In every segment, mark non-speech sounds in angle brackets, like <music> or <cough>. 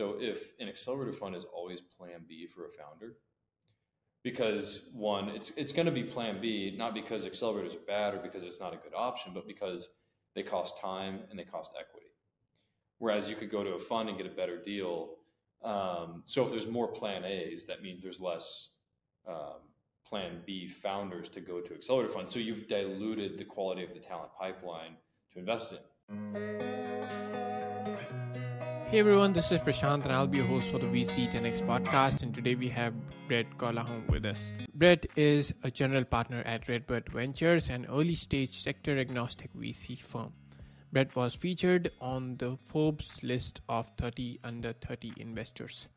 So if an accelerator fund is always plan B for a founder, because one, it's it's going to be plan B, not because accelerators are bad or because it's not a good option, but because they cost time and they cost equity. Whereas you could go to a fund and get a better deal. Um, so if there's more plan A's, that means there's less um, plan B founders to go to accelerator funds. So you've diluted the quality of the talent pipeline to invest in. Hey everyone, this is Prashant and I'll be your host for the VC 10X podcast. And today we have Brett Calhoun with us. Brett is a general partner at Redbud Ventures, an early stage sector agnostic VC firm. Brett was featured on the Forbes list of 30 under 30 investors.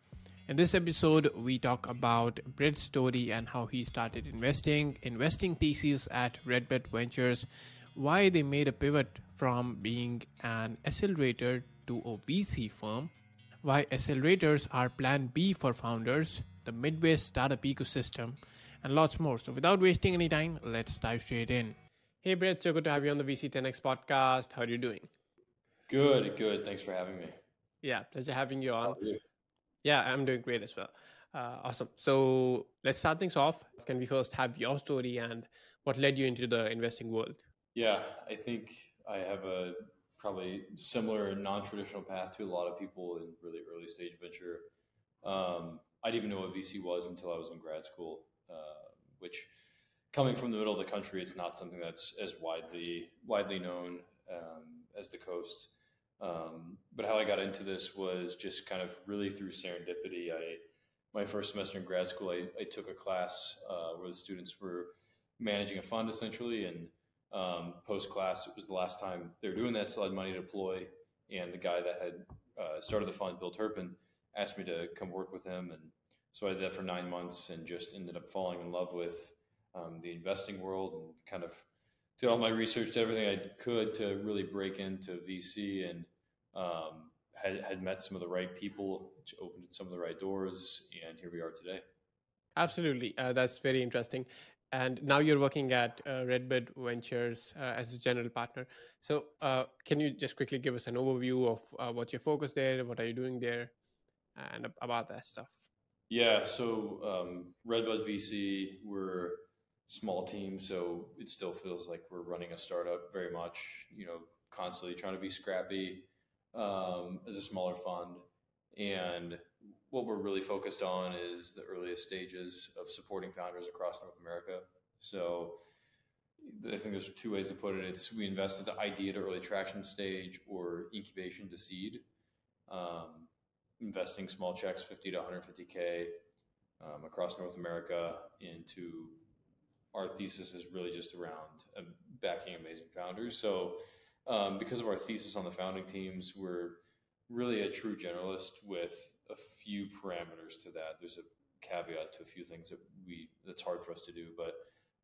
In this episode, we talk about Brett's story and how he started investing, investing thesis at Redbud Ventures, why they made a pivot from being an accelerator to a VC firm, why accelerators are plan B for founders, the Midwest startup ecosystem, and lots more. So without wasting any time, let's dive straight in. Hey Brett, so good to have you on the VC 10X podcast. How are you doing? Good, good. Thanks for having me. Yeah, pleasure having you on. You? Yeah, I'm doing great as well. Uh, awesome. So let's start things off. Can we first have your story and what led you into the investing world? Yeah, I think I have a probably similar and non-traditional path to a lot of people in really early stage venture. Um, I didn't even know what VC was until I was in grad school, uh, which coming from the middle of the country, it's not something that's as widely widely known um, as the coast. Um, but how I got into this was just kind of really through serendipity. I my first semester in grad school, I, I took a class uh, where the students were managing a fund essentially, and um, post class. It was the last time they were doing that, so I had money to deploy. And the guy that had uh, started the fund, Bill Turpin, asked me to come work with him. And so I did that for nine months and just ended up falling in love with um, the investing world and kind of did all my research, did everything I could to really break into VC and um, had, had met some of the right people, which opened some of the right doors. And here we are today. Absolutely. Uh, that's very interesting and now you're working at uh, Redbud Ventures uh, as a general partner. So, uh, can you just quickly give us an overview of uh, what's your focus there? What are you doing there, and about that stuff? Yeah, so um, Redbud VC, we're small team, so it still feels like we're running a startup very much. You know, constantly trying to be scrappy um, as a smaller fund, and what we're really focused on is the earliest stages of supporting founders across North America. So I think there's two ways to put it. It's we invest at the idea to early traction stage or incubation to seed, um, investing small checks, 50 to 150K um, across North America into our thesis is really just around uh, backing amazing founders. So um, because of our thesis on the founding teams, we're really a true generalist with a few parameters to that. There's a caveat to a few things that we that's hard for us to do, but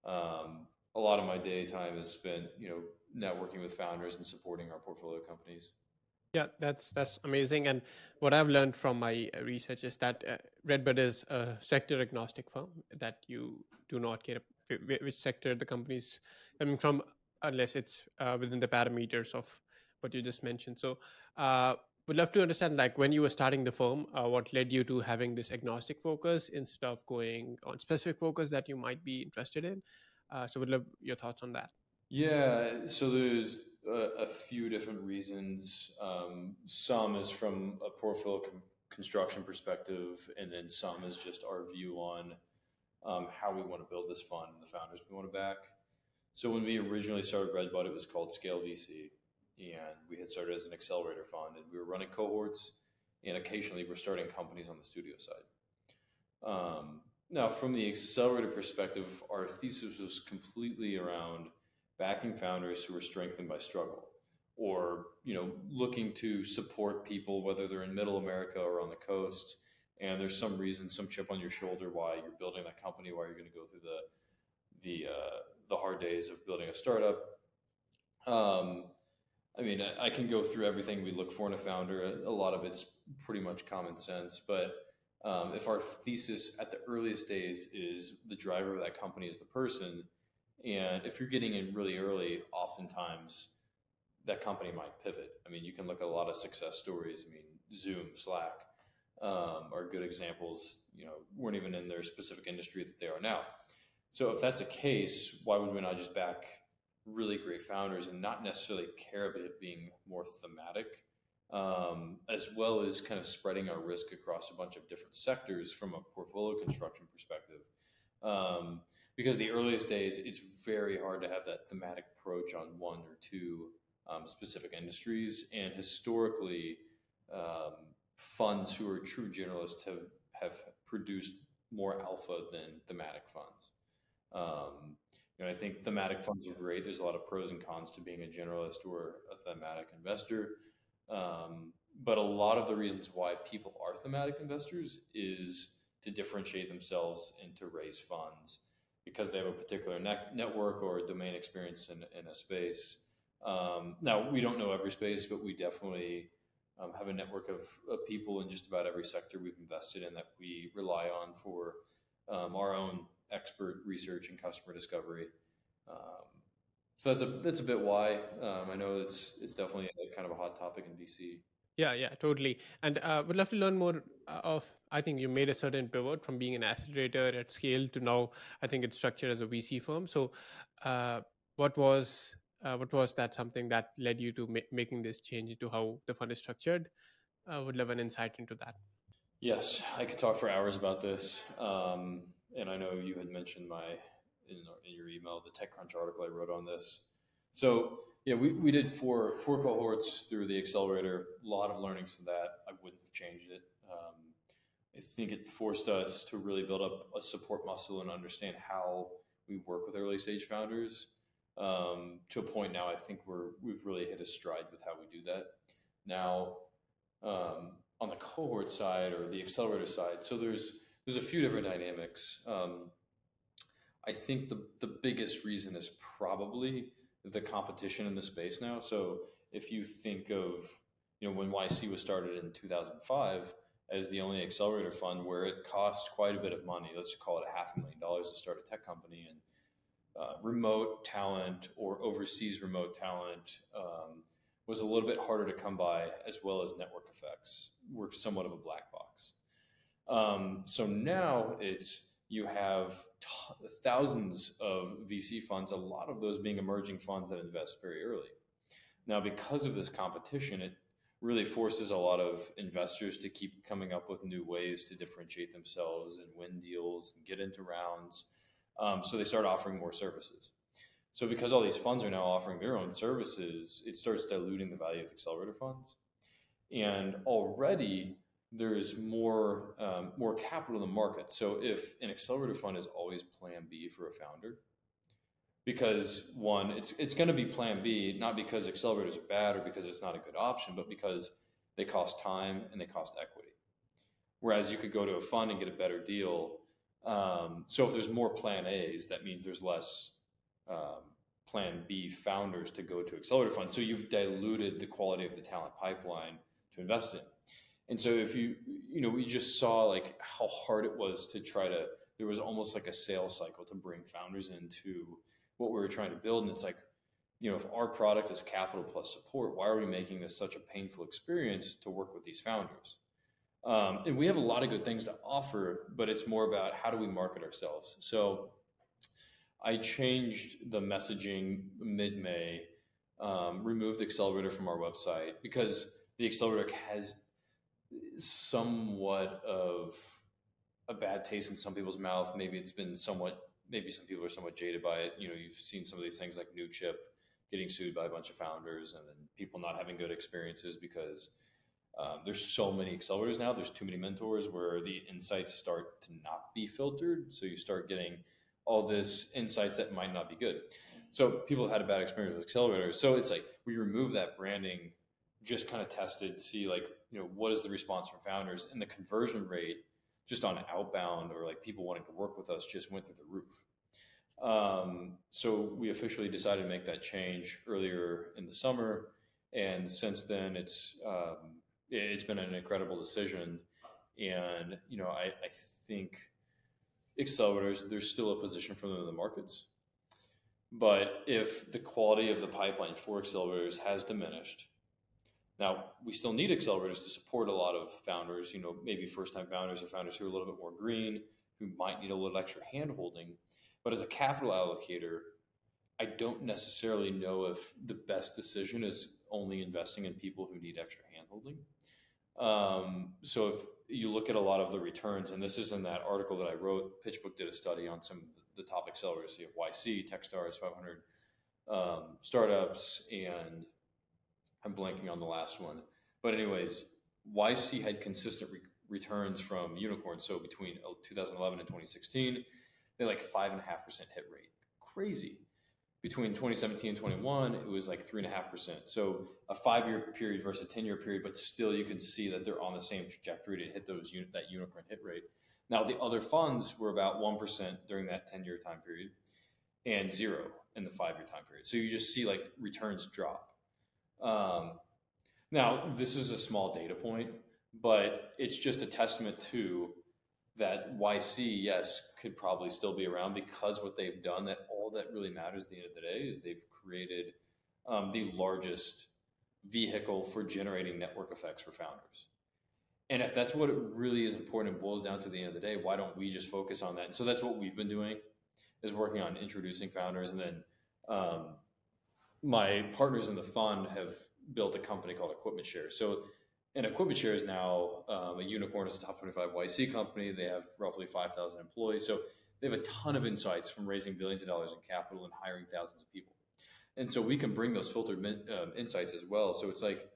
um, a lot of my daytime is spent, you know, networking with founders and supporting our portfolio companies. Yeah, that's that's amazing. And what I've learned from my research is that uh, Redbud is a sector agnostic firm that you do not care which sector the company's coming from unless it's uh, within the parameters of what you just mentioned. So uh, would love to understand like when you were starting the firm uh, what led you to having this agnostic focus instead of going on specific focus that you might be interested in? Uh, so would love your thoughts on that. Yeah so there's a, a few different reasons. Um, some is from a portfolio com- construction perspective and then some is just our view on um, how we want to build this fund and the founders we want to back. So when we originally started redbud it was called scale vc and we had started as an accelerator fund and we were running cohorts and occasionally we're starting companies on the studio side. Um, now from the accelerator perspective our thesis was completely around backing founders who were strengthened by struggle or you know looking to support people whether they're in middle america or on the coast and there's some reason some chip on your shoulder why you're building that company why you're going to go through the the uh, the hard days of building a startup. Um, I mean, I can go through everything we look for in a founder. A lot of it's pretty much common sense. But um, if our thesis at the earliest days is the driver of that company is the person, and if you're getting in really early, oftentimes that company might pivot. I mean, you can look at a lot of success stories. I mean, Zoom, Slack. um, are good examples. You know, weren't even in their specific industry that they are now. So if that's the case, why would we not just back really great founders and not necessarily care about it being more thematic, um, as well as kind of spreading our risk across a bunch of different sectors from a portfolio construction perspective? Um, because the earliest days, it's very hard to have that thematic approach on one or two um, specific industries. And historically, um, funds who are true generalists have have produced more alpha than thematic funds. Um, you know, I think thematic funds are great. There's a lot of pros and cons to being a generalist or a thematic investor. Um, but a lot of the reasons why people are thematic investors is to differentiate themselves and to raise funds because they have a particular ne- network or domain experience in, in a space. Um, now, we don't know every space, but we definitely um, have a network of, of, people in just about every sector we've invested in that we rely on for um, our own expert research and customer discovery. Um, so that's a that's a bit why um, I know it's it's definitely a, kind of a hot topic in VC. Yeah, yeah, totally. And uh, would love to learn more uh, of. I think you made a certain pivot from being an accelerator at scale to now. I think it's structured as a VC firm. So, uh, what was uh, what was that something that led you to ma- making this change to how the fund is structured? I would love an insight into that. Yes, I could talk for hours about this. Um, and I know you had mentioned my in, in your email the TechCrunch article I wrote on this. So yeah, we, we did four four cohorts through the accelerator. A lot of learnings from that. I wouldn't have changed it. Um, I think it forced us to really build up a support muscle and understand how we work with early stage founders. Um, to a point now, I think we're we've really hit a stride with how we do that. Now, um, on the cohort side or the accelerator side, so there's there's a few different dynamics. Um, I think the the biggest reason is probably the competition in the space now. So if you think of you know when YC was started in 2005 as the only accelerator fund where it cost quite a bit of money, let's call it a half a million dollars to start a tech company and uh, remote talent or overseas remote talent um, was a little bit harder to come by, as well as network effects were somewhat of a black box. Um, so now it's you have t- thousands of VC funds, a lot of those being emerging funds that invest very early. Now, because of this competition, it really forces a lot of investors to keep coming up with new ways to differentiate themselves and win deals and get into rounds. Um, so they start offering more services. So because all these funds are now offering their own services, it starts diluting the value of accelerator funds. And already there's more um, more capital in the market. So if an accelerator fund is always Plan B for a founder, because one, it's it's going to be Plan B, not because accelerators are bad or because it's not a good option, but because they cost time and they cost equity. Whereas you could go to a fund and get a better deal. Um, so if there's more Plan A's, that means there's less um, Plan B founders to go to accelerator funds. So you've diluted the quality of the talent pipeline to invest in. And so if you, you know, we just saw like how hard it was to try to, there was almost like a sales cycle to bring founders into what we were trying to build. And it's like, you know, if our product is capital plus support, why are we making this such a painful experience to work with these founders? Um, and we have a lot of good things to offer, but it's more about how do we market ourselves. So I changed the messaging mid May, um, removed Accelerator from our website because the Accelerator has somewhat of a bad taste in some people's mouth. Maybe it's been somewhat, maybe some people are somewhat jaded by it. You know, you've seen some of these things like Newchip getting sued by a bunch of founders and then people not having good experiences because um, there's so many accelerators now. There's too many mentors where the insights start to not be filtered. So you start getting all this insights that might not be good. So people had a bad experience with accelerators. So it's like we remove that branding, just kind of tested, see like you know what is the response from founders, and the conversion rate just on outbound or like people wanting to work with us just went through the roof. Um, so we officially decided to make that change earlier in the summer, and since then it's um, it's been an incredible decision. And you know I, I think accelerators, there's still a position for them in the markets. But if the quality of the pipeline for accelerators has diminished, Now, we still need accelerators to support a lot of founders, you know, maybe first time founders or founders who are a little bit more green, who might need a little extra hand holding. But as a capital allocator, I don't necessarily know if the best decision is only investing in people who need extra hand holding. Um, so if you look at a lot of the returns, and this is in that article that I wrote, PitchBook did a study on some of the top accelerators. You have YC, Techstars, 500 um, startups, and I'm blanking on the last one. But anyways, YC had consistent re- returns from unicorns. So between uh, 2011 and 2016, they like five and a half percent hit rate. Crazy. Between 2017 and 21, it was like three and a half percent. So a five-year period versus a 10-year period, but still you can see that they're on the same trajectory to hit those that unicorn hit rate. Now the other funds were about one percent during that 10-year time period, and zero in the five-year time period. So you just see like returns drop. Um, now, this is a small data point, but it's just a testament to that YC, yes, could probably still be around because what they've done, that all that really matters at the end of the day is they've created um, the largest vehicle for generating network effects for founders. And if that's what it really is important and boils down to the end of the day, why don't we just focus on that? And so that's what we've been doing is working on introducing founders. And then um, my partners in the fund have built a company called Equipment Share. So, and Equipment Share is now um, a unicorn. It's a top 25 YC company. They have roughly 5,000 employees. So they have a ton of insights from raising billions of dollars in capital and hiring thousands of people. And so we can bring those filtered um, insights as well. So it's like,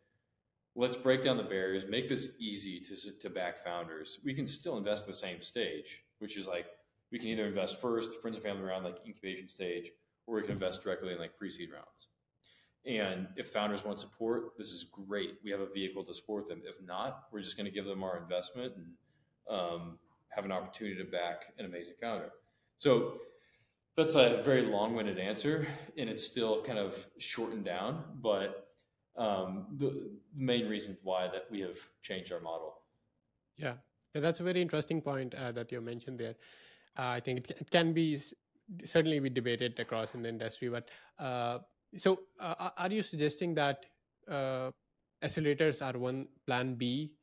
let's break down the barriers, make this easy to, to back founders. We can still invest the same stage, which is like, we can either invest first, friends and family round, like incubation stage, or we can invest directly in like pre-seed rounds. And if founders want support, this is great. We have a vehicle to support them. If not, we're just going to give them our investment and um, have an opportunity to back an amazing founder. So that's a very long-winded answer, and it's still kind of shortened down. But um, the, the main reason why that we have changed our model. Yeah, yeah that's a very interesting point uh, that you mentioned there. Uh, I think it, it, can be certainly be debated across in the industry, but uh, so, uh, are you suggesting that uh, accelerators are one plan B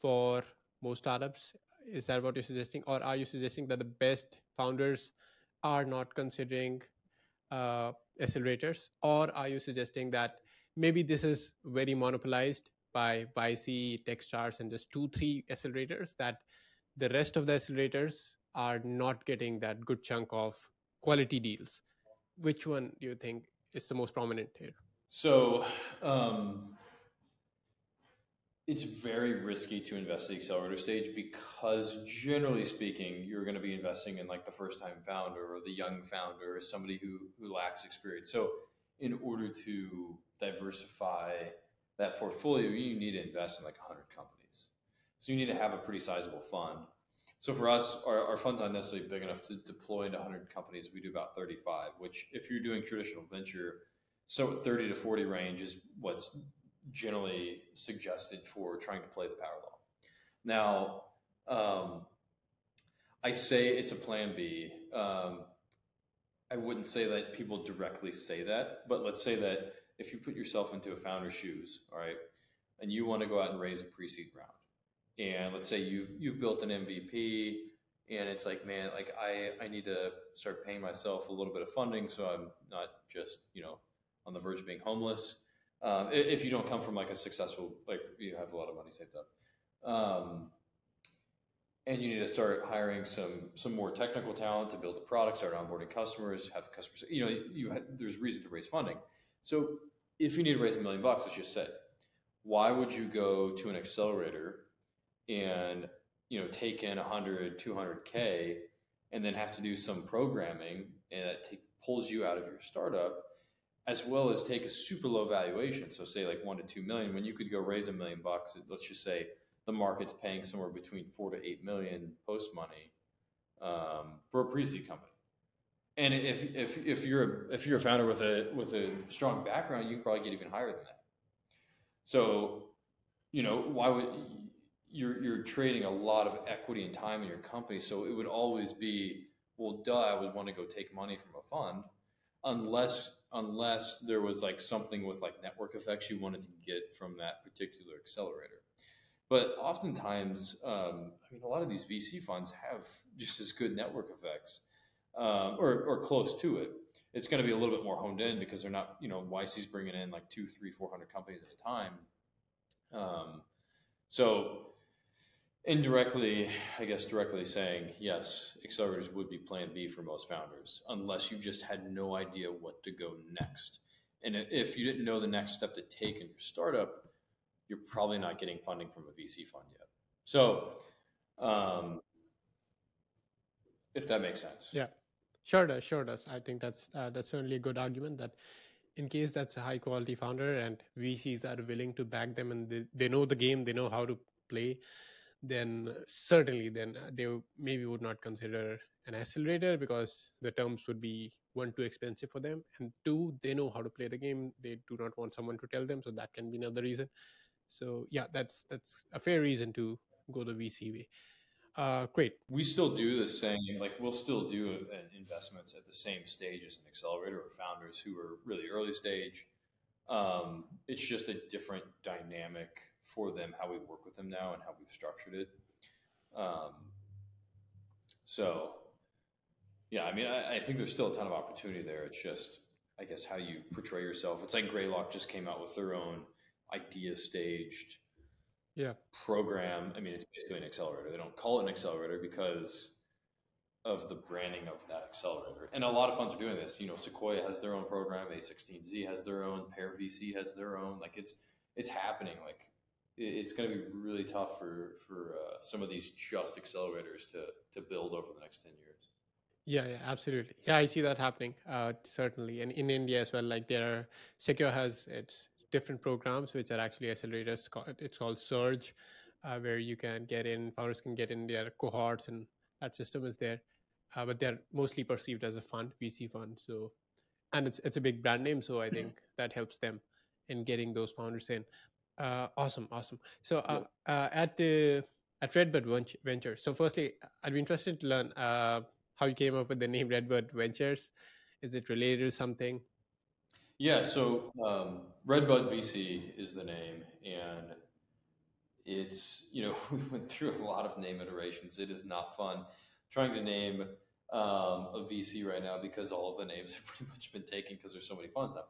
for most startups? Is that what you're suggesting, or are you suggesting that the best founders are not considering uh, accelerators, or are you suggesting that maybe this is very monopolized by YC, Techstars, and just two, three accelerators that the rest of the accelerators are not getting that good chunk of quality deals? Which one do you think is the most prominent here? So um, it's very risky to invest the accelerator stage because generally speaking, you're going to be investing in like the first time founder or the young founder or somebody who, who lacks experience. So in order to diversify that portfolio, you need to invest in like 100 companies. So you need to have a pretty sizable fund. So for us, our, our fund's not necessarily big enough to deploy into 100 companies. We do about 35, which if you're doing traditional venture, so 30 to 40 range is what's generally suggested for trying to play the power law. Now, um, I say it's a plan B. Um, I wouldn't say that people directly say that, but let's say that if you put yourself into a founder's shoes, all right, and you want to go out and raise a pre-seed round, and let's say you've you've built an MVP and it's like man like I I need to start paying myself a little bit of funding so I'm not just you know on the verge of being homeless. Um, if you don't come from like a successful like you have a lot of money saved up. Um, and you need to start hiring some some more technical talent to build the product start onboarding customers have customers you know you there's reason to raise funding. So if you need to raise a million bucks let's just say why would you go to an accelerator and you know take in 100 200k and then have to do some programming and that pulls you out of your startup as well as take a super low valuation. So say like 1 to 2 million when you could go raise a million bucks let's just say the market's paying somewhere between 4 to 8 million post money um, for a pre-seed company. And if, if, if you're a, if you're a founder with a with a strong background you can probably get even higher than that. So you know why would you're you're trading a lot of equity and time in your company. So it would always be, well, duh, I would want to go take money from a fund, unless unless there was like something with like network effects you wanted to get from that particular accelerator. But oftentimes, um, I mean, a lot of these VC funds have just as good network effects, um, or or close to it. It's going to be a little bit more honed in because they're not, you know, YC's bringing in like two, three, four hundred companies at a time. Um, so indirectly, I guess directly saying yes, accelerators would be plan B for most founders, unless you just had no idea what to go next. And if you didn't know the next step to take in your startup, you're probably not getting funding from a VC fund yet. So, um, if that makes sense. Yeah, sure does. Sure does. I think that's uh, that's certainly a good argument that in case that's a high quality founder and VCs are willing to back them and they, they know the game, they know how to play, then certainly then they maybe would not consider an accelerator because the terms would be one too expensive for them and two they know how to play the game they do not want someone to tell them so that can be another reason so yeah, that's that's a fair reason to go the VC way. Uh, great. We still do the same. Like we'll still do uh, investments at the same stage as an accelerator or founders who are really early stage. Um, it's just a different dynamic for them, how we work with them now and how we've structured it. Um, so, yeah, I mean, I, I, think there's still a ton of opportunity there. It's just, I guess, how you portray yourself. It's like Greylock just came out with their own idea staged yeah. program. I mean it's basically an accelerator. They don't call it an accelerator because of the branding of that accelerator. And a lot of funds are doing this. You know sequoia has their own program. A16z has their own. Pear vc has their own. Like it's it's happening. Like it's going to be really tough for for uh, some of these just accelerators to to build over the next 10 years yeah, yeah, absolutely. Yeah, I see that happening. Uh, certainly, and in India as well. Like there, are, Sequoia has its different programs which are actually accelerators. It's called Surge, uh, where you can get in, founders can get in their cohorts, and that system is there. Uh, but they're mostly perceived as a fund, VC fund. So, and it's it's a big brand name, so I think <laughs> that helps them in getting those founders in. Uh, awesome, awesome. So uh, uh, at the at Redbud Venture. So, firstly, I'd be interested to learn uh, how you came up with the name Redbud Ventures. Is it related to something? Yeah, so um, Redbud VC is the name, and it's you know <laughs> we went through a lot of name iterations. It is not fun trying to name um, a VC right now because all of the names <laughs> have pretty much been taken because there's so many funds now.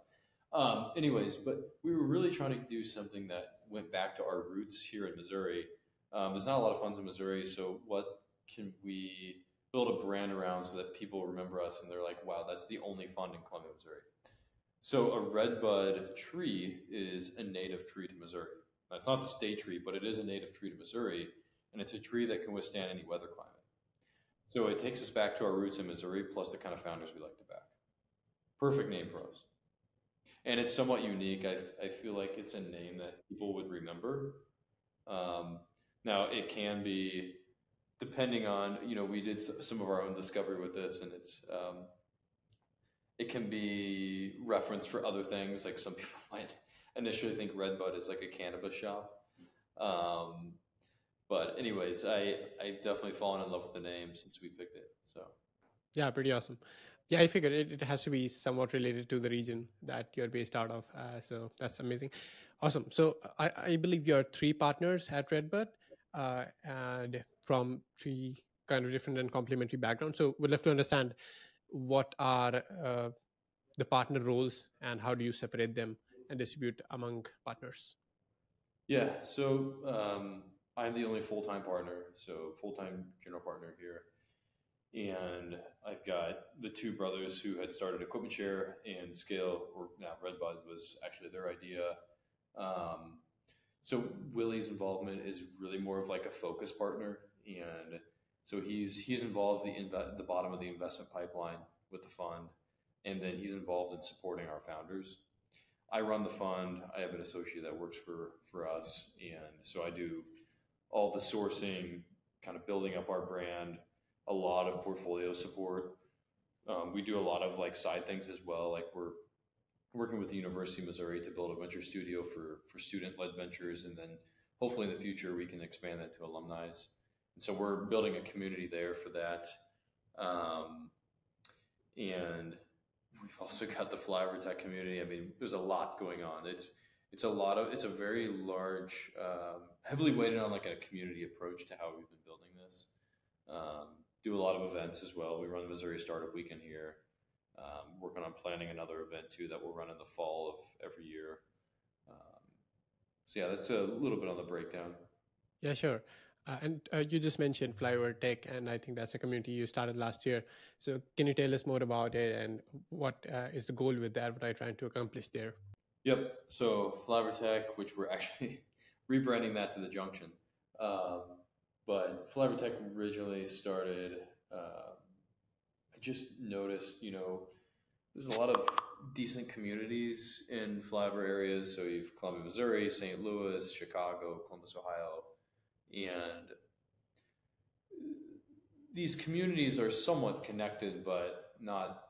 Um, anyways, but we were really trying to do something that went back to our roots here in Missouri. Um, there's not a lot of funds in Missouri, so what can we build a brand around so that people remember us and they're like, wow, that's the only fund in Columbia, Missouri. So a redbud tree is a native tree to Missouri. It's not the state tree, but it is a native tree to Missouri, and it's a tree that can withstand any weather climate. So it takes us back to our roots in Missouri, plus the kind of founders we like to back. Perfect name for us. And it's somewhat unique. I, I feel like it's a name that people would remember. Um, now, it can be, depending on, you know, we did some of our own discovery with this, and it's um, it can be referenced for other things. Like some <laughs> people might initially think Redbud is like a cannabis shop. Um, but anyways, I I've definitely fallen in love with the name since we picked it. So yeah, pretty awesome. Yeah, I figured it, it has to be somewhat related to the region that you're based out of. Uh, so that's amazing. Awesome. So I, I believe you're three partners at Redbud uh, and from three kind of different and complementary backgrounds. So we'd love to understand what are uh, the partner roles and how do you separate them and distribute among partners? Yeah, so um, I'm the only full time partner, so full time general partner here. And I've got the two brothers who had started Equipment Share and Scale, or now Redbud was actually their idea. Um, so Willie's involvement is really more of like a focus partner, and so he's he's involved the the bottom of the investment pipeline with the fund, and then he's involved in supporting our founders. I run the fund. I have an associate that works for for us, and so I do all the sourcing, kind of building up our brand, a lot of portfolio support. Um, we do a lot of like side things as well. Like we're working with the University of Missouri to build a venture studio for for student led ventures, and then hopefully in the future we can expand that to alumni. And so we're building a community there for that. Um, and we've also <laughs> got the flyover tech community. I mean, there's a lot going on. It's it's a lot of it's a very large, um, heavily weighted on like a community approach to how we've been building this. Um, do a lot of events as well. We run the Missouri Startup Weekend here. Um, working on planning another event too that we'll run in the fall of every year. Um, so yeah, that's a little bit on the breakdown. Yeah, sure. Uh, and uh, you just mentioned Flyover Tech, and I think that's a community you started last year. So, can you tell us more about it and what uh, is the goal with that? What are you trying to accomplish there? Yep. So, Flyover Tech, which we're <laughs> actually rebranding that to the Junction. Um, but Flyover Tech originally started, uh, I just noticed, you know, there's a lot of decent communities in flyover areas. So, you've Columbia, Missouri, St. Louis, Chicago, Columbus, Ohio and these communities are somewhat connected, but not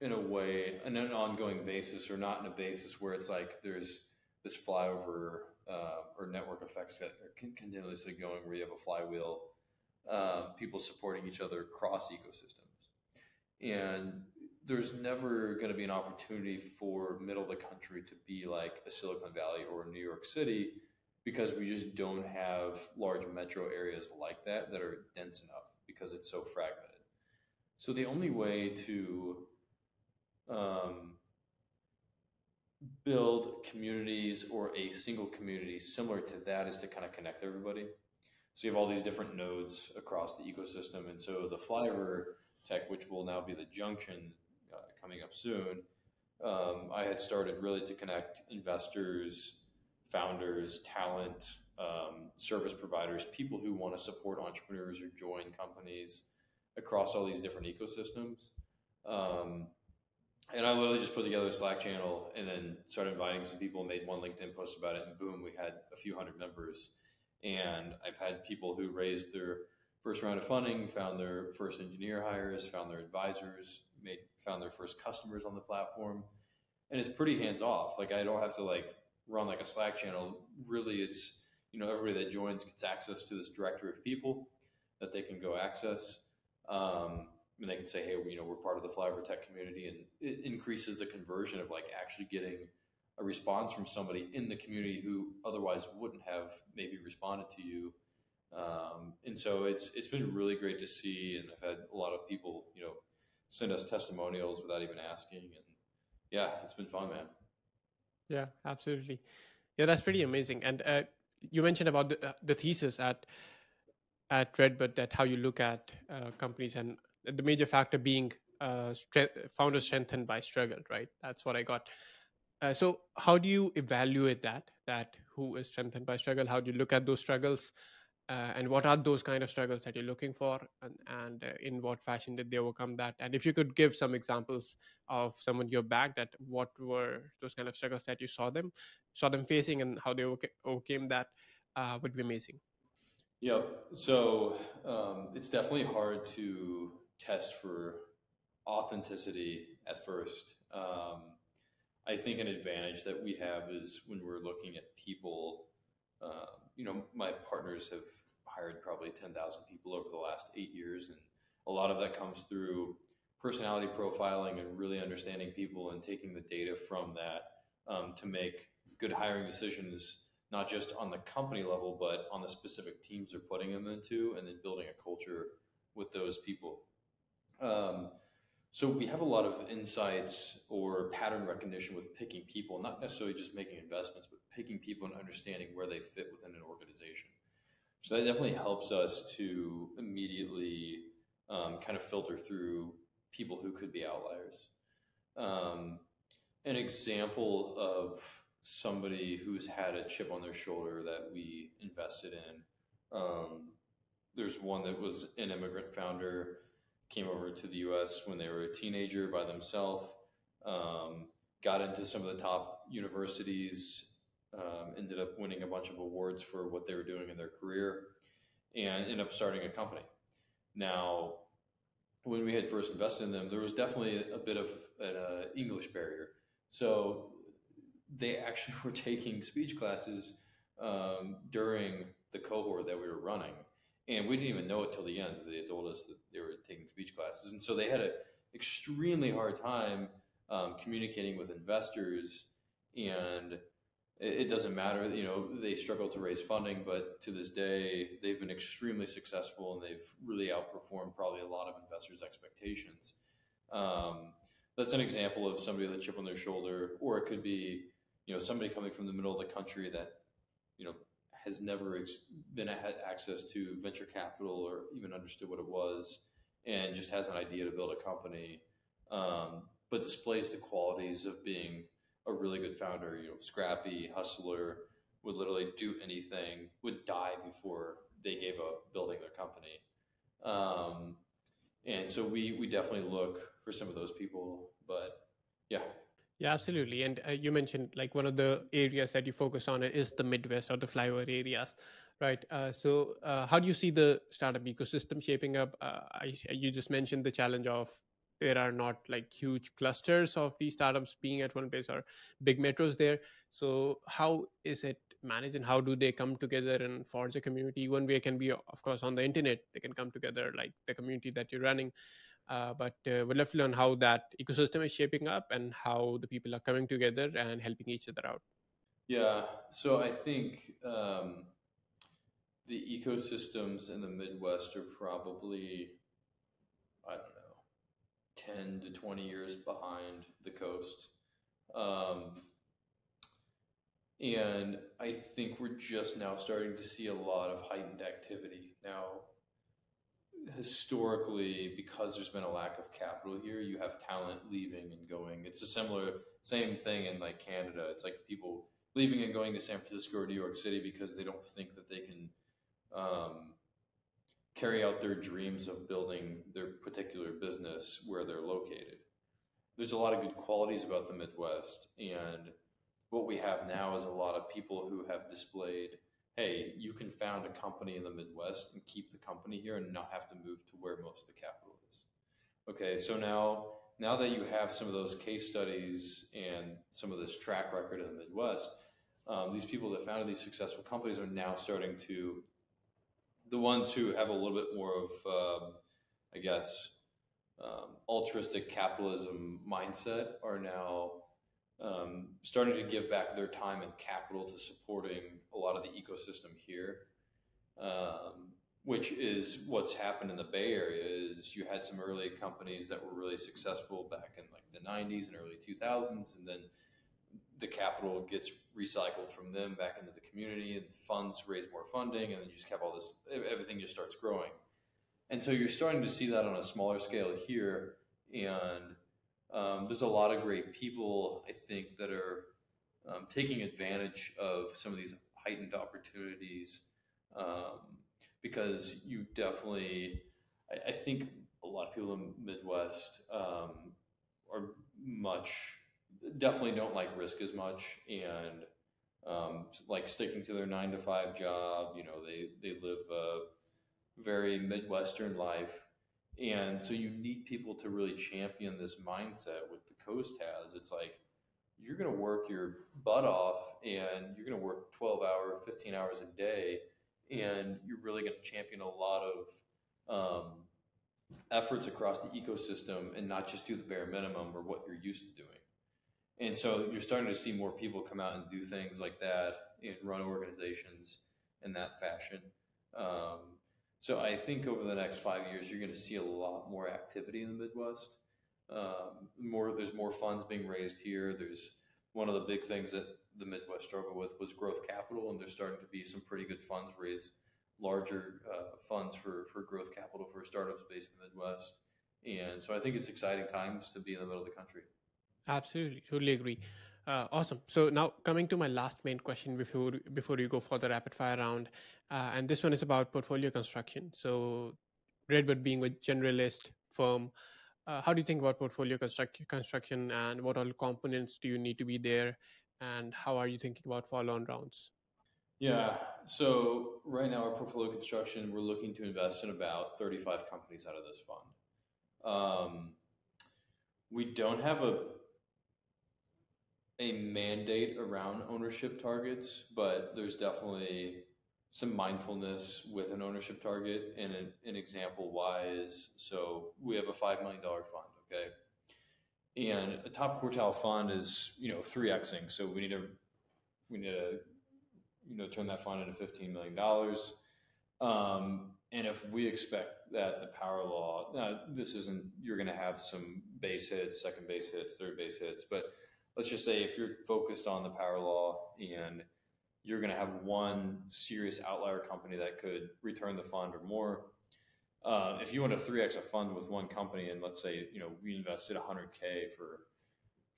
in a way, an ongoing basis, or not in a basis where it's like there's this flyover uh, or network effects that are continuously going where you have a flywheel, uh, people supporting each other across ecosystems. And there's never going to be an opportunity for middle of the country to be like a Silicon Valley or New York City because we just don't have large metro areas like that that are dense enough because it's so fragmented. So the only way to um, build communities or a single community similar to that is to kind of connect everybody. So you have all these different nodes across the ecosystem, and so the Flyover tech, which will now be the Junction uh, coming up soon, um, I had started really to connect investors, founders, talent, um, service providers, people who want to support entrepreneurs or join companies across all these different ecosystems. Um, and I literally just put together a Slack channel and then started inviting some people, made one LinkedIn post about it, and boom, we had a few hundred members. And I've had people who raised their first round of funding, found their first engineer hires, found their advisors, made found their first customers on the platform. And it's pretty hands off. Like I don't have to like run like a Slack channel, really it's, you know, everybody that joins gets access to this directory of people that they can go access. Um, and they can say, hey, you know, we're part of the Flyover Tech community, and it increases the conversion of like actually getting a response from somebody in the community who otherwise wouldn't have maybe responded to you. Um, and so it's it's been really great to see, and I've had a lot of people, you know, send us testimonials without even asking, and yeah, it's been fun, man. Yeah, absolutely. Yeah, that's pretty amazing. And uh, you mentioned about the, uh, the thesis at at Redbud that how you look at uh, companies and the major factor being uh, stre- founder strengthened by struggle, right? That's what I got. Uh, so, how do you evaluate that? That who is strengthened by struggle? How do you look at those struggles? uh, and what are those kind of struggles that you're looking for and, and uh, in what fashion did they overcome that and if you could give some examples of someone your back that what were those kind of struggles that you saw them saw them facing and how they overcame that uh, would be amazing yeah so um, it's definitely hard to test for authenticity at first um, i think an advantage that we have is when we're looking at people um, you know, my partners have hired probably 10,000 people over the last eight years. And a lot of that comes through personality profiling and really understanding people and taking the data from that um, to make good hiring decisions, not just on the company level, but on the specific teams they're putting them into, and then building a culture with those people. Um, so we have a lot of insights or pattern recognition with picking people, not necessarily just making investments, but picking people and understanding where they fit within an organization. So that definitely helps us to immediately um, kind of filter through people who could be outliers. Um, an example of somebody who's had a chip on their shoulder that we invested in. Um, there's one that was an immigrant founder came over to the U.S. when they were a teenager by themselves. Um, got into some of the top universities. Um, ended up winning a bunch of awards for what they were doing in their career, and ended up starting a company. Now, when we had first invested in them, there was definitely a bit of an uh, English barrier. So they actually <laughs> were taking speech classes um, during the cohort that we were running and we didn't even know it till the end. They told us that they were taking speech classes, and so they had an extremely hard time um, communicating with investors, and it, it doesn't matter. You know, they struggle to raise funding, but to this day, they've been extremely successful, and they've really outperformed probably a lot of investors' expectations. Um, that's an example of somebody with a chip on their shoulder, or it could be, you know, somebody coming from the middle of the country that, you know, has never ex- been had access to venture capital or even understood what it was, and just has an idea to build a company, um, but displays the qualities of being a really good founder. You know, scrappy, hustler, would literally do anything, would die before they gave up building their company. Um, and so we we definitely look for some of those people, but yeah. Yeah, absolutely. And uh, you mentioned like one of the areas that you focus on is the Midwest or the flyover areas, right? Uh, so, uh, how do you see the startup ecosystem shaping up? Uh, I, you just mentioned the challenge of there are not like huge clusters of these startups being at one place or big metros there. So, how is it managed and how do they come together and forge a community? One way can be, of course, on the internet, they can come together like the community that you're running. Uh, but uh, we'd love to learn how that ecosystem is shaping up and how the people are coming together and helping each other out. Yeah, so I think um, the ecosystems in the Midwest are probably, I don't know, 10 to 20 years behind the coast. Um, and I think we're just now starting to see a lot of heightened activity. Now, historically, because there's been a lack of capital here, you have talent leaving and going. It's a similar same thing in like Canada. It's like people leaving and going to San Francisco or New York City because they don't think that they can um, carry out their dreams of building their particular business where they're located. There's a lot of good qualities about the Midwest, and what we have now is a lot of people who have displayed hey, you can found a company in the Midwest and keep the company here and not have to move to where most of the capital is. Okay, so now now that you have some of those case studies and some of this track record in the Midwest, um, these people that founded these successful companies are now starting to the ones who have a little bit more of, um, I guess, um, altruistic capitalism mindset are now um, starting to give back their time and capital to supporting a lot of the ecosystem here, um, which is what's happened in the Bay Area. Is you had some early companies that were really successful back in like the '90s and early 2000s, and then the capital gets recycled from them back into the community, and funds raise more funding, and then you just have all this. Everything just starts growing, and so you're starting to see that on a smaller scale here, and um, there's a lot of great people, I think, that are um, taking advantage of some of these heightened opportunities um, because you definitely, I, I, think a lot of people in Midwest um, are much, definitely don't like risk as much and um, like sticking to their nine to five job. You know, they, they live a very Midwestern life and so you need people to really champion this mindset what the coast has. It's like you're going to work your butt off and you're going to work 12 hours, 15 hours a day, and you're really going to champion a lot of um, efforts across the ecosystem and not just do the bare minimum or what you're used to doing. And so you're starting to see more people come out and do things like that and run organizations in that fashion. Um, so I think over the next five years, you're going to see a lot more activity in the Midwest. Um, more, there's more funds being raised here. There's one of the big things that the Midwest struggled with was growth capital, and there's starting to be some pretty good funds raised, larger uh, funds for for growth capital for startups based in the Midwest. And so I think it's exciting times to be in the middle of the country. Absolutely, totally agree. Uh, awesome. So now coming to my last main question before before you go for the rapid fire round, uh, and this one is about portfolio construction. So Redbud being a generalist firm, uh, how do you think about portfolio construct- construction, and what all components do you need to be there, and how are you thinking about follow-on rounds? Yeah. So right now, our portfolio construction, we're looking to invest in about 35 companies out of this fund. Um, we don't have a a mandate around ownership targets, but there's definitely some mindfulness with an ownership target. And an, an example why is so we have a $5 million fund. Okay. And a top quartile fund is, you know, 3xing. So we need to, we need to, you know, turn that fund into $15 million. Um, and if we expect that the power law, now this isn't, you're going to have some base hits, second base hits, third base hits, but let's just say if you're focused on the power law and you're going to have one serious outlier company that could return the fund or more. Uh, if you want to 3x a fund with one company and let's say you know we invested 100k for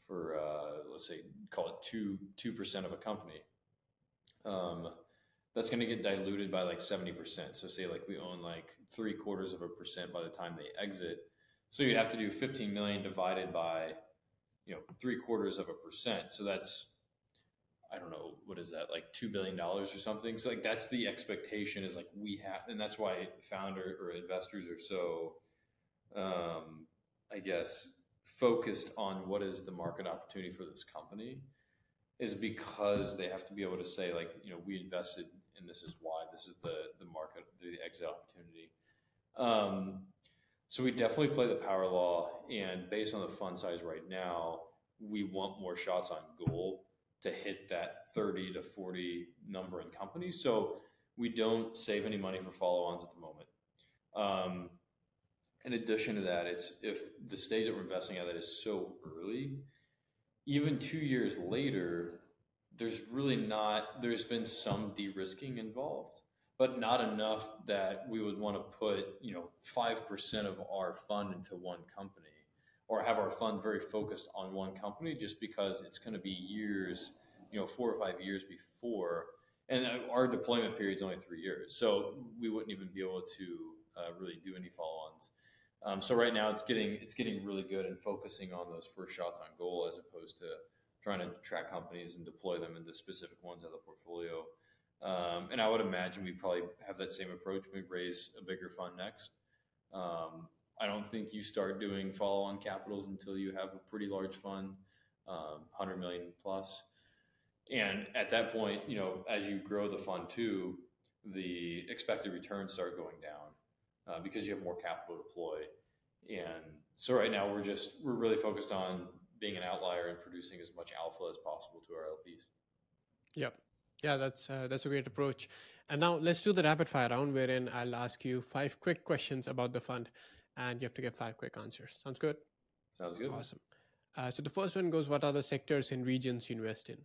for uh, let's say call it two two percent of a company, um, that's going to get diluted by like 70%. So say like we own like three quarters of a percent by the time they exit. So you'd have to do 15 million divided by, you know, three quarters of a percent. So that's, I don't know, what is that, like $2 billion or something? So like that's the expectation is like we have, and that's why founder or investors are so, um, I guess, focused on what is the market opportunity for this company is because they have to be able to say like, you know, we invested and this is why this is the the market the exit opportunity. Um, so we definitely play the power law, and based on the fund size right now, we want more shots on goal to hit that 30 to 40 number in companies. So we don't save any money for follow-ons at the moment. Um, in addition to that, it's if the stage that we're investing at that is so early, even two years later, there's really not there's been some de-risking involved but not enough that we would want to put you know 5% of our fund into one company or have our fund very focused on one company just because it's going to be years you know four or five years before and our deployment period is only three years so we wouldn't even be able to uh, really do any follow-ons um, so right now it's getting it's getting really good and focusing on those first shots on goal as opposed to trying to track companies and deploy them into specific ones of the portfolio. Um, and I would imagine we probably have that same approach when we raise a bigger fund next. Um, I don't think you start doing follow-on capitals until you have a pretty large fund, um, 100 million plus. And at that point, you know, as you grow the fund too, the expected returns start going down uh, because you have more capital to deploy. And so right now we're just we're really focused on being an outlier and producing as much alpha as possible to our LPs. Yep. Yeah, that's uh, that's a great approach. And now let's do the rapid fire round, wherein I'll ask you five quick questions about the fund, and you have to give five quick answers. Sounds good? Sounds good. Awesome. Uh, so the first one goes: What are the sectors and regions you invest in?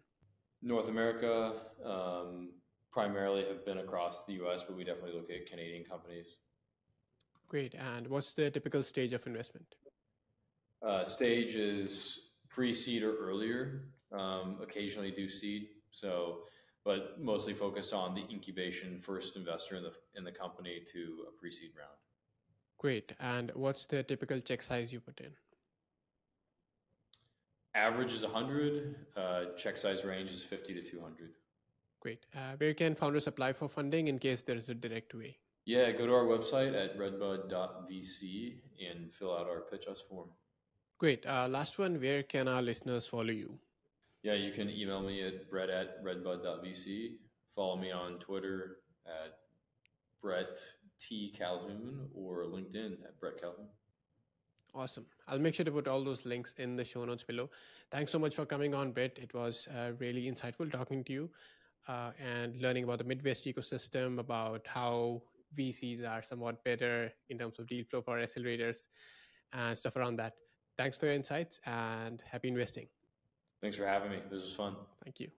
North America, um, primarily have been across the U.S., but we definitely look at Canadian companies. Great. And what's the typical stage of investment? Uh, stage is pre-seed or earlier. Um, occasionally do seed. So, but mostly focus on the incubation first investor in the in the company to a pre-seed round. Great. And what's the typical check size you put in? Average is 100. Uh, check size range is 50 to 200. Great. Uh, where can founders apply for funding in case there is a direct way? Yeah, go to our website at redbud.vc and fill out our pitch us form. Great. Uh, last one, where can our listeners follow you? Yeah, you can email me at brett at redbud.vc. Follow me on Twitter at Brett T. Calhoun or LinkedIn at Brett Calhoun. Awesome. I'll make sure to put all those links in the show notes below. Thanks so much for coming on, Brett. It was uh, really insightful talking to you uh, and learning about the Midwest ecosystem, about how VCs are somewhat better in terms of deal flow for accelerators and stuff around that. Thanks for your insights and happy investing. Thanks for having me. This was fun. Thank you.